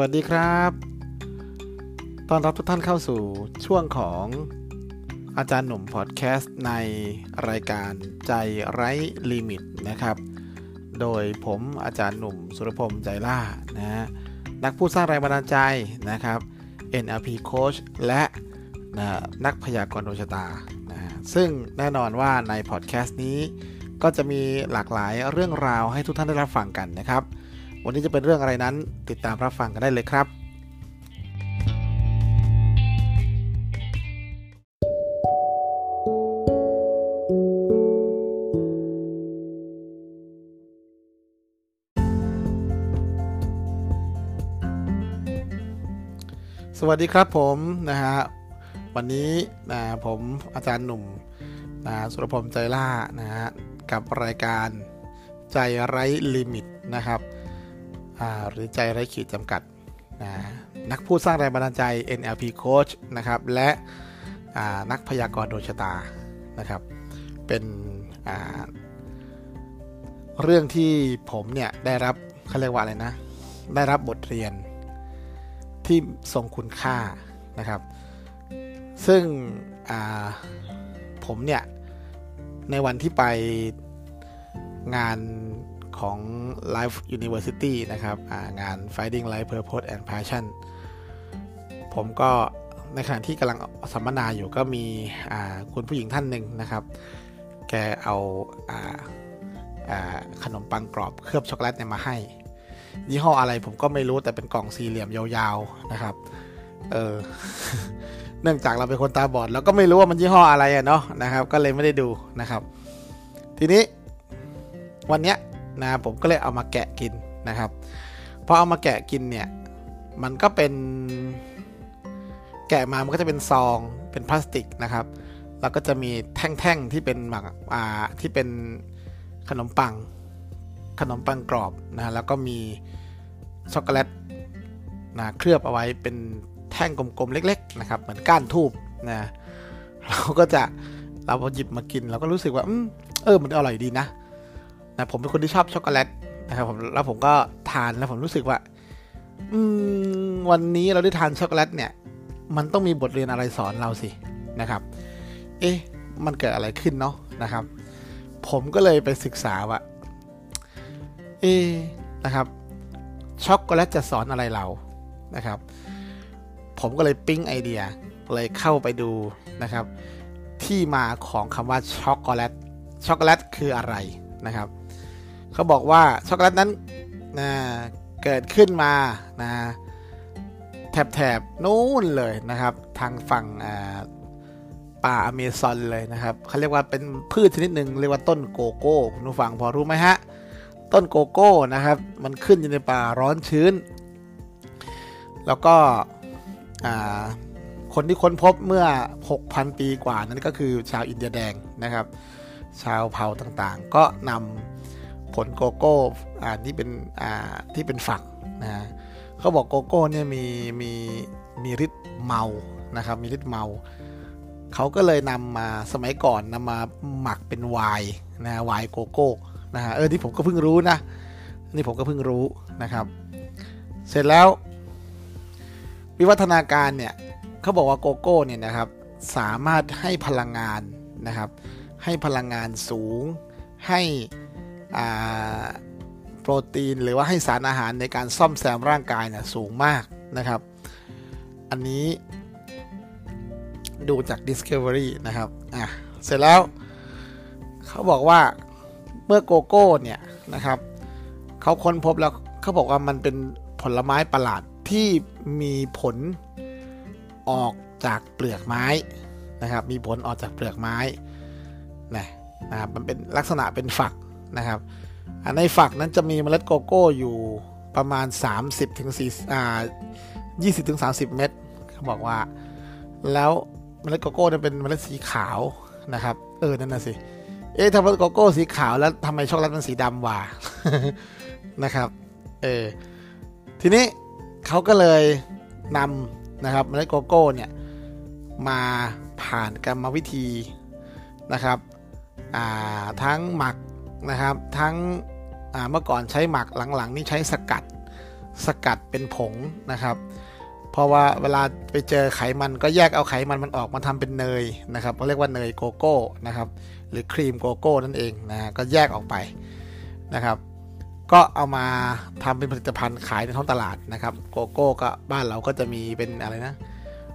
วัสดีครับ ตอนรับทุกท่านเข้าสู่ช่วงของอาจารย์หนุ่มพอดแคสต์ในรายการใจไร้ลิมิตนะครับ โดยผมอาจารย์หนุ่มสุรพงษ์ใจล่านะฮะนักพูดสร้างแรงบันดาลใจนะครับ NLP Coach และนะนักพยากรณ์ดวงชะตานะซึ่งแน่นอนว่าในพอดแคสต์นี้ ก็จะมีหลากหลายเรื่องราวให้ทุกท่านได้รับฟังกันนะครับ วันนี้จะเป็นเรื่องอะไรนั้น ติดตามรับฟังกันได้เลยครับ สวัสดีครับผมนะฮะวันนี้นะผมอาจารย์หนุ่มนะสุรพงษ์ใจล่านะฮะกับรายการใจไร้ลิมิตนะครับ หรือใจไร้ขีดจำกัดนะนักพูดสร้างแรงบันดาลใจ NLP Coach นะครับ และนักพยากรณ์ดวงชะตานะครับ เป็นเรื่องที่ผมเนี่ยได้รับเขาเรียกว่าอะไรนะ ได้รับบทเรียนที่ทรงคุณค่านะครับ ซึ่งผมเนี่ย ในวันที่ไปงาน ของ Life University นะครับงาน Finding Life Purpose and Passion ผมก็ในขณะที่กำลังสัมมนาอยู่ก็มีคุณผู้หญิงท่านหนึ่งนะครับ แกเอาขนมปังกรอบเคลือบช็อกโกแลตเนี่ยมาให้ ยี่ห้ออะไรผมก็ไม่รู้แต่เป็นกล่องสี่เหลี่ยมยาวๆนะครับ เออเนื่องจากเราเป็นคนตาบอดเราก็ไม่รู้ว่ามันยี่ห้ออะไรอะเนาะนะครับ ก็เลยไม่ได้ดูนะครับ ทีนี้วันเนี้ย นะผมก็เลยเอามาแกะกินนะครับพอเอามาแกะกินเนี่ยมันก็เป็นแกะมามันก็จะเป็นซองเป็นพลาสติกนะครับ แล้วก็จะมีแท่งๆที่เป็นหมักอ่าที่เป็นขนมปัง ขนมปังกรอบนะแล้วก็มีช็อกโกแลตนะเคลือบเอาไว้เป็นแท่งกลมๆเล็ก ๆ นะครับ เหมือนก้านทูบนะเราก็จะเราพอหยิบมากินเราก็รู้สึกว่าเออมันอร่อยดีนะ นะผมเป็นคนที่ชอบช็อกโกแลตนะครับผมแล้วผมก็ทานแล้วผมรู้สึกว่า อืมวันนี้เราได้ทานช็อกโกแลตเนี่ย มันต้องมีบทเรียนอะไรสอนเราสินะครับ เอ๊ะมันเกิดอะไรขึ้นเนาะนะครับ ผมก็เลยไปศึกษาว่าเอ๊นะครับช็อกโกแลตจะสอนอะไรเรานะครับ ผมก็เลยปิ๊งไอเดียเลยเข้าไปดูนะครับ ที่มาของคำว่าช็อกโกแลตช็อกโกแลตคืออะไรนะครับ เขาบอกว่าช็อกโกแลตนั้นนะเกิดขึ้นมานะแถบแถบนู้นเลยนะครับ ทางฝั่งป่าอเมซอนเลยนะครับเขาเรียกว่าเป็นพืชชนิดหนึ่งเรียกว่าต้นโกโก้คุณผู้ฟังพอรู้ไหมฮะ ต้นโกโก้นะครับ มันขึ้นอยู่ในป่าร้อนชื้น แล้วก็คนที่ค้นพบเมื่อ 6,000 ปีกว่านั้นก็คือชาวอินเดียแดงนะครับ ชาวเผ่าต่างๆ ก็นำ ผลโกโก้ที่เป็นที่เป็นฝักนะเขาบอกโกโก้เนี่ยมีมีมีฤทธิ์เมานะครับมีฤทธิ์เมาเขาก็เลยนำมาสมัยก่อนนำมาหมักเป็นไวน์นะไวน์โกโก้นะฮะเออที่ผมก็เพิ่งรู้นะนี่ผมก็เพิ่งรู้นะครับ เสร็จแล้ว วิวัฒนาการเนี่ยเขาบอกว่าโกโก้เนี่ยนะครับสามารถให้พลังงานนะครับ ให้พลังงานสูงให้ โปรตีนหรือว่าให้สารอาหารในการซ่อมแซมร่างกายเนี่ยสูงมากนะครับ อันนี้ดูจาก Discovery นะครับอะเสร็จแล้วเขาบอกว่าเมื่อโกโก้เนี่ยนะครับเขาค้นพบแล้วเขาบอกว่ามันเป็นผลไม้ประหลาดที่มีผลออกจากเปลือกไม้นะครับ มีผลออกจากเปลือกไม้นะนะครับมันเป็นลักษณะเป็นฝัก นะครับในฝักนั้นจะมีเมล็ดโกโก้อยู่ประมาณ 30ถึง4อ่า20ถึง30 เม็ดเขาบอกว่า แล้วเมล็ดโกโก้เนี่ยเป็นเมล็ดสีขาวนะครับ เออ นั่นน่ะสิ เอ๊ะทำไมโกโก้สีขาวแล้วทำไมช็อกโกแลตมันสีดำวะนะครับ เออ ทีนี้เขาก็เลยนำนะครับเมล็ดโกโก้เนี่ย มาผ่านกรรมวิธีนะครับทั้งหมัก นะครับ ทั้งเมื่อก่อนใช้หมักหลังๆ นี่ใช้สกัดสกัดเป็นผงนะครับเพราะว่าเวลาไปเจอไขมันก็แยกเอาไขมันมันออกมาทำเป็นเนยนะครับเขาเรียกว่าเนยโกโก้นะครับหรือครีมโกโก้นั่นเองนะก็แยกออกไปนะครับก็เอามาทำเป็นผลิตภัณฑ์ขายในท้องตลาดนะครับโกโก้ก็บ้านเราก็จะมีเป็นอะไรนะ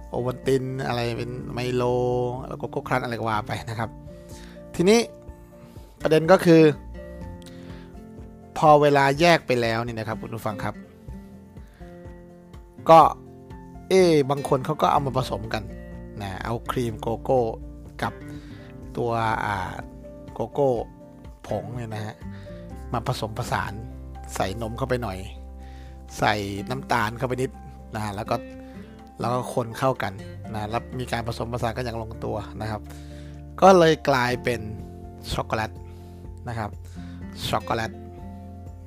โอวัลตินอะไรเป็นไมโลแล้วโกโก้ครันช์อะไรก็ว่าไปนะครับ ทีนี้ ประเด็นก็คือ พอเวลาแยกไปแล้วนี่นะครับคุณผู้ฟังครับ ก็เอ๊บางคนเขาก็เอามาผสมกันนะเอาครีมโกโก้กับตัวอ่าโกโก้ผงเนี่ยนะฮะมาผสมผสานใส่นมเข้าไปหน่อย ใส่น้ำตาลเข้าไปนิดนะแล้วก็แล้วก็คนเข้ากันนะแล้วมีการผสมผสานกันอย่างลงตัวนะครับ ก็เลยกลายเป็นช็อกโกแลต นะครับช็อกโกแลต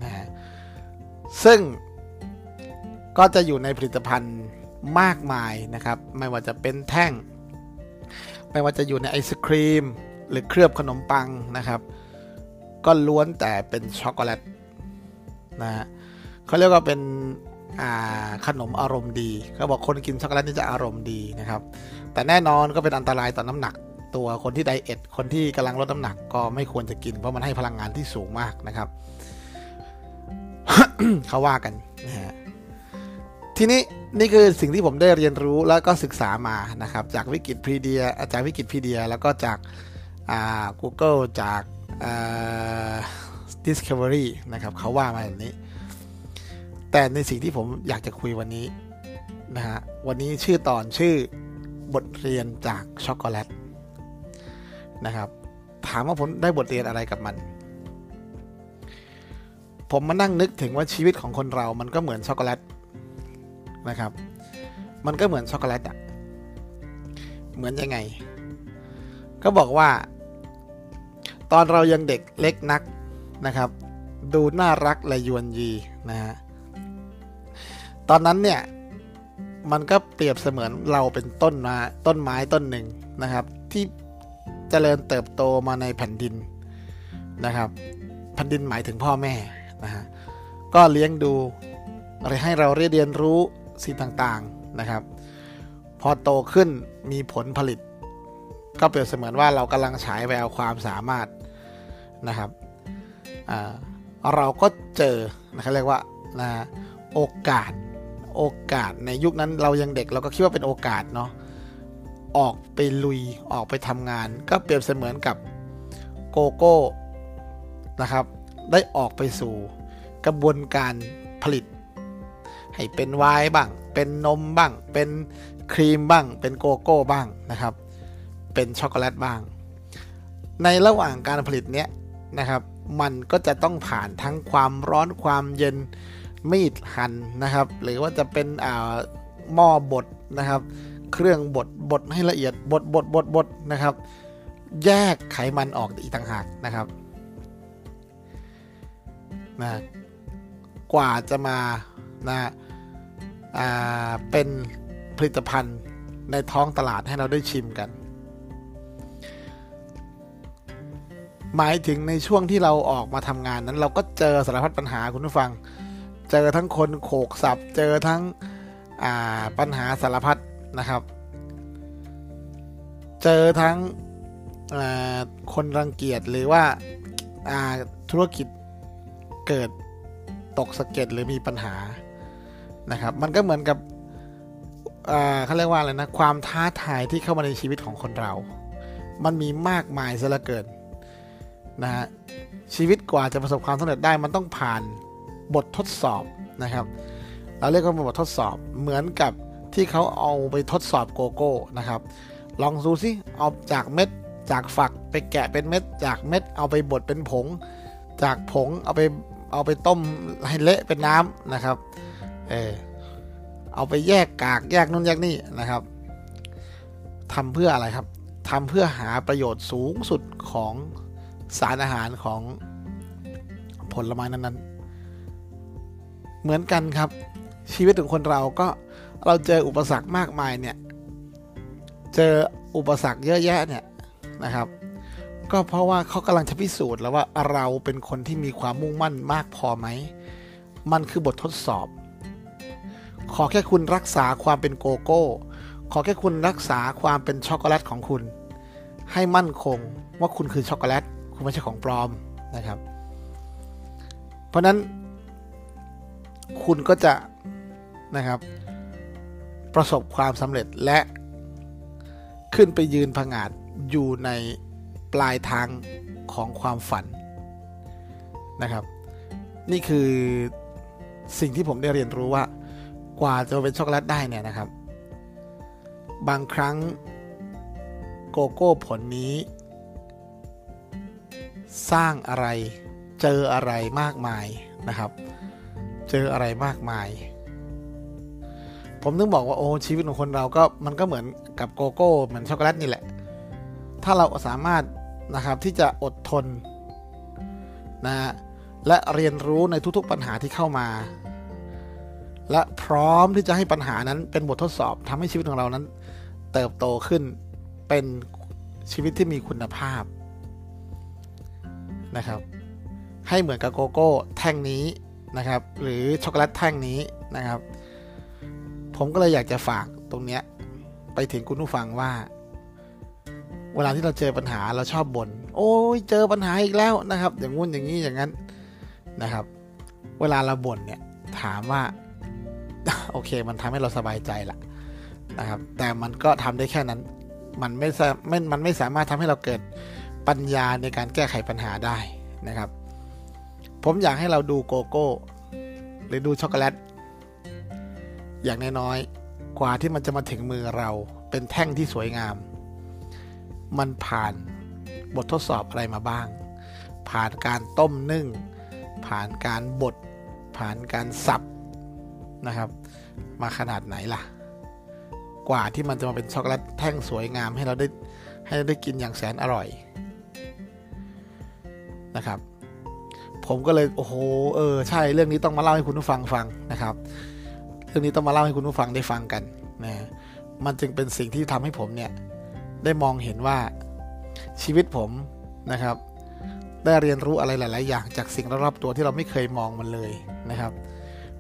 นะฮะซึ่งก็จะอยู่ในผลิตภัณฑ์มากมายนะครับ ไม่ว่าจะเป็นแท่ง ไม่ว่าจะอยู่ในไอศครีม หรือเคลือบขนมปังนะครับ ก็ล้วนแต่เป็นช็อกโกแลตนะฮะเขาเรียกว่าเป็นขนมอารมณ์ดีเขาบอกคนกินช็อกโกแลตนี่จะอารมณ์ดีนะครับ แต่แน่นอนก็เป็นอันตรายต่อน้ำหนัก ตัวคนที่ diet คนที่กำลังลดน้ำหนักก็ไม่ควรจะกินเพราะมันให้พลังงานที่สูงมากนะครับเขาว่ากันนะฮะทีนี้นี่คือสิ่งที่ผมได้เรียนรู้แล้วก็ศึกษามานะครับ จากวิกิพีเดียจากวิกิพีเดีย แล้วก็จากอ่า Google จากอ่า Discovery นะครับเขาว่ามาแบบนี้ แต่ในสิ่งที่ผมอยากจะคุยวันนี้นะฮะวันนี้ชื่อตอนชื่อบทเรียนจากช็อกโกแลต นะครับ ถามว่าผมได้บทเรียนอะไรกับมัน ผมมานั่งนึกถึงว่าชีวิตของคนเรา มันก็เหมือนช็อกโกแลตนะครับ มันก็เหมือนช็อกโกแลตอะเหมือนยังไง ก็บอกว่า ตอนเรายังเด็กเล็กนักนะครับ ดูน่ารักและยวนยีนะฮะตอนนั้นเนี่ยมันก็เปรียบเสมือนเราเป็นต้นมาต้นไม้ต้นหนึ่งนะครับ ที่ จริญเติบโตมาในแผ่นดินนะครับแผ่นดินหมายถึงพ่อแม่นะฮะก็เลี้ยงดูอะไรให้เราเรียนรู้สิ่งต่างๆนะครับ พอโตขึ้นมีผลผลิต ก็เปรียบเสมือนว่าเรากำลังฉายแววความสามารถนะครับเราก็เจอนะครับเรียกว่านะโอกาสโอกาสในยุคนั้นเรายังเด็กเราก็คิดว่าเป็นโอกาสเนาะ ออกไปลุยออกไปทำงาน ก็เปรียบเสมือนกับโกโก้นะครับได้ออกไปสู่กระบวนการผลิต ให้เป็นไวน์บ้าง เป็นนมบ้าง เป็นครีมบ้าง เป็นโกโก้บ้างนะครับ เป็นช็อกโกแลตบ้าง ในระหว่างการผลิตเนี้ยนะครับ มันก็จะต้องผ่านทั้งความร้อนความเย็นมีดหั่นนะครับ หรือว่าจะเป็นอ่าหม้อบดนะครับ เครื่องบดบดให้ละเอียดบดบดบดบดนะครับ แยกไขมันออกอีกต่างหากนะครับนะกว่าจะมานะาเป็นผลิตภัณฑ์ในท้องตลาดให้เราได้ชิมกัน หมายถึงในช่วงที่เราออกมาทำงานนั้น เราก็เจอสารพัดปัญหาคุณผู้ฟัง เจอทั้งคนโขกสับ เจอทั้งปัญหาสารพัด นะครับ เจอทั้งคนรังเกียจหรือว่าธุรกิจเกิดตกสะเก็ดหรือมีปัญหานะครับ มันก็เหมือนกับเขาเรียกว่าอะไรนะความท้าทายที่เข้ามาในชีวิตของคนเรา มันมีมากมายซะเหลือเกินนะฮะชีวิตกว่าจะประสบความสำเร็จได้มันต้องผ่านบททดสอบนะครับ เราเรียกว่าบททดสอบเหมือนกับ ที่เขาเอาไปทดสอบโกโก้นะครับ ลองดูสิเอาจากเม็ดจากฝักไปแกะเป็นเม็ด จากเม็ดเอาไปบดเป็นผง จากผงเอาไปเอาไปต้มให้เละเป็นน้ำนะครับเออเอาไปแยกกากแยกนู่นแยกนี่นะครับทำเพื่ออะไรครับทำเพื่อหาประโยชน์สูงสุดของสารอาหารของผลไม้นั้นๆ เหมือนกันครับ ชีวิตของคนเราก็ เราเจออุปสรรคมากมายเนี่ย เจออุปสรรคเยอะแยะเนี่ยนะครับ ก็เพราะว่าเขากำลังจะพิสูจน์แล้วว่าเราเป็นคนที่มีความมุ่งมั่นมากพอไหม มันคือบททดสอบ ขอแค่คุณรักษาความเป็นโกโก้ ขอแค่คุณรักษาความเป็นช็อกโกแลตของคุณ ให้มั่นคงว่าคุณคือช็อกโกแลต คุณไม่ใช่ของปลอมนะครับ เพราะนั้นคุณก็จะนะครับ ประสบความสำเร็จและขึ้นไปยืนผงาดอยู่ในปลายทางของความฝันนะครับ นี่คือสิ่งที่ผมได้เรียนรู้ว่ากว่าจะเป็นช็อกโกแลตได้เนี่ยนะครับ บางครั้งโกโก้ผลนี้ สร้างอะไรเจออะไรมากมายนะครับ เจออะไรมากมาย ผมนึกบอกว่าโอ้ชีวิตของคนเราก็มันก็เหมือนกับโกโก้เหมือนช็อกโกแลตนี่แหละ ถ้าเราสามารถนะครับที่จะอดทนนะและเรียนรู้ในทุกๆปัญหาที่เข้ามา และพร้อมที่จะให้ปัญหานั้นเป็นบททดสอบทำให้ชีวิตของเรานั้น เติบโตขึ้นเป็นชีวิตที่มีคุณภาพนะครับ ให้เหมือนกับโกโก้แท่งนี้นะครับ หรือช็อกโกแลตแท่งนี้นะครับ ผมก็เลยอยากจะฝากตรงเนี้ยไปถึงคุณผู้ฟังว่า เวลาที่เราเจอปัญหาเราชอบบน่นโอ้ยเจอปัญหาอีกแล้วนะครับ อย่างงู้นอย่างนี้อย่างนั้นนะครับ เวลาเราบ่นเนี่ยถามว่าโอเค มันทำให้เราสบายใจละนะครับ แต่มันก็ทำได้แค่นั้น มันไม่ไม่มันไม่สามารถทำให้เราเกิดปัญญาในการแก้ไขปัญหาได้นะครับ ผมอยากให้เราดูโกโก้ หรือดูช็อกโกแลต อย่างน้อยๆ กว่าที่มันจะมาถึงมือเราเป็นแท่งที่สวยงาม มันผ่านบททดสอบอะไรมาบ้าง ผ่านการต้มนึ่ง ผ่านการบด ผ่านการสับนะครับ มาขนาดไหนล่ะ กว่าที่มันจะมาเป็นช็อกโกแลตแท่งสวยงามให้เราได้ให้เราได้กินอย่างแสนอร่อยนะครับผมก็เลยโอ้โหเออใช่เรื่องนี้ต้องมาเล่าให้คุณผู้ฟังฟังนะครับ รื่องนี้ต้องมาเล่าให้คุณผู้ฟังได้ฟังกันนะมันจึงเป็นสิ่งที่ทำให้ผมเนี่ยได้มองเห็นว่าชีวิตผมนะครับ ได้เรียนรู้อะไรหลาย ๆ อย่างจากสิ่งรอบๆตัวที่เราไม่เคยมองมันเลยนะครับ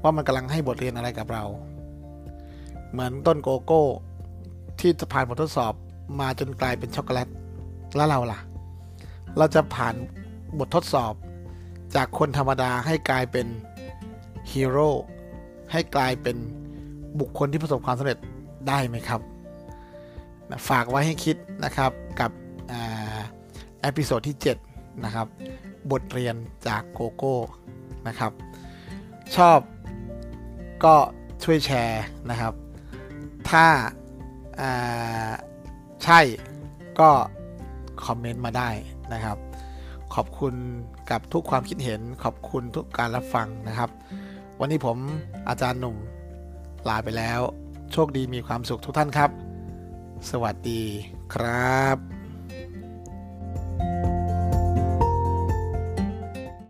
ว่ามันกำลังให้บทเรียนอะไรกับเรา เหมือนต้นโกโก้ที่จะผ่านบททดสอบมาจนกลายเป็นช็อกโกแลตแล้วเราล่ะ เราจะผ่านบททดสอบจากคนธรรมดาให้กลายเป็นฮีโร่ ให้กลายเป็นบุคคลที่ประสบความสำเร็จได้ไหมครับฝากไว้ให้คิดนะครับกับ episode ที่ 7 นะครับ บทเรียนจากโกโก้นะครับ ชอบก็ช่วยแชร์นะครับ ถ้าใช่ก็ comment มาได้นะครับ ขอบคุณกับทุกความคิดเห็นขอบคุณทุกการรับฟังนะครับ วันนี้ผมอาจารย์หนุ่มลาไปแล้ว โชคดีมีความสุขทุกท่านครับ สวัสดีครับ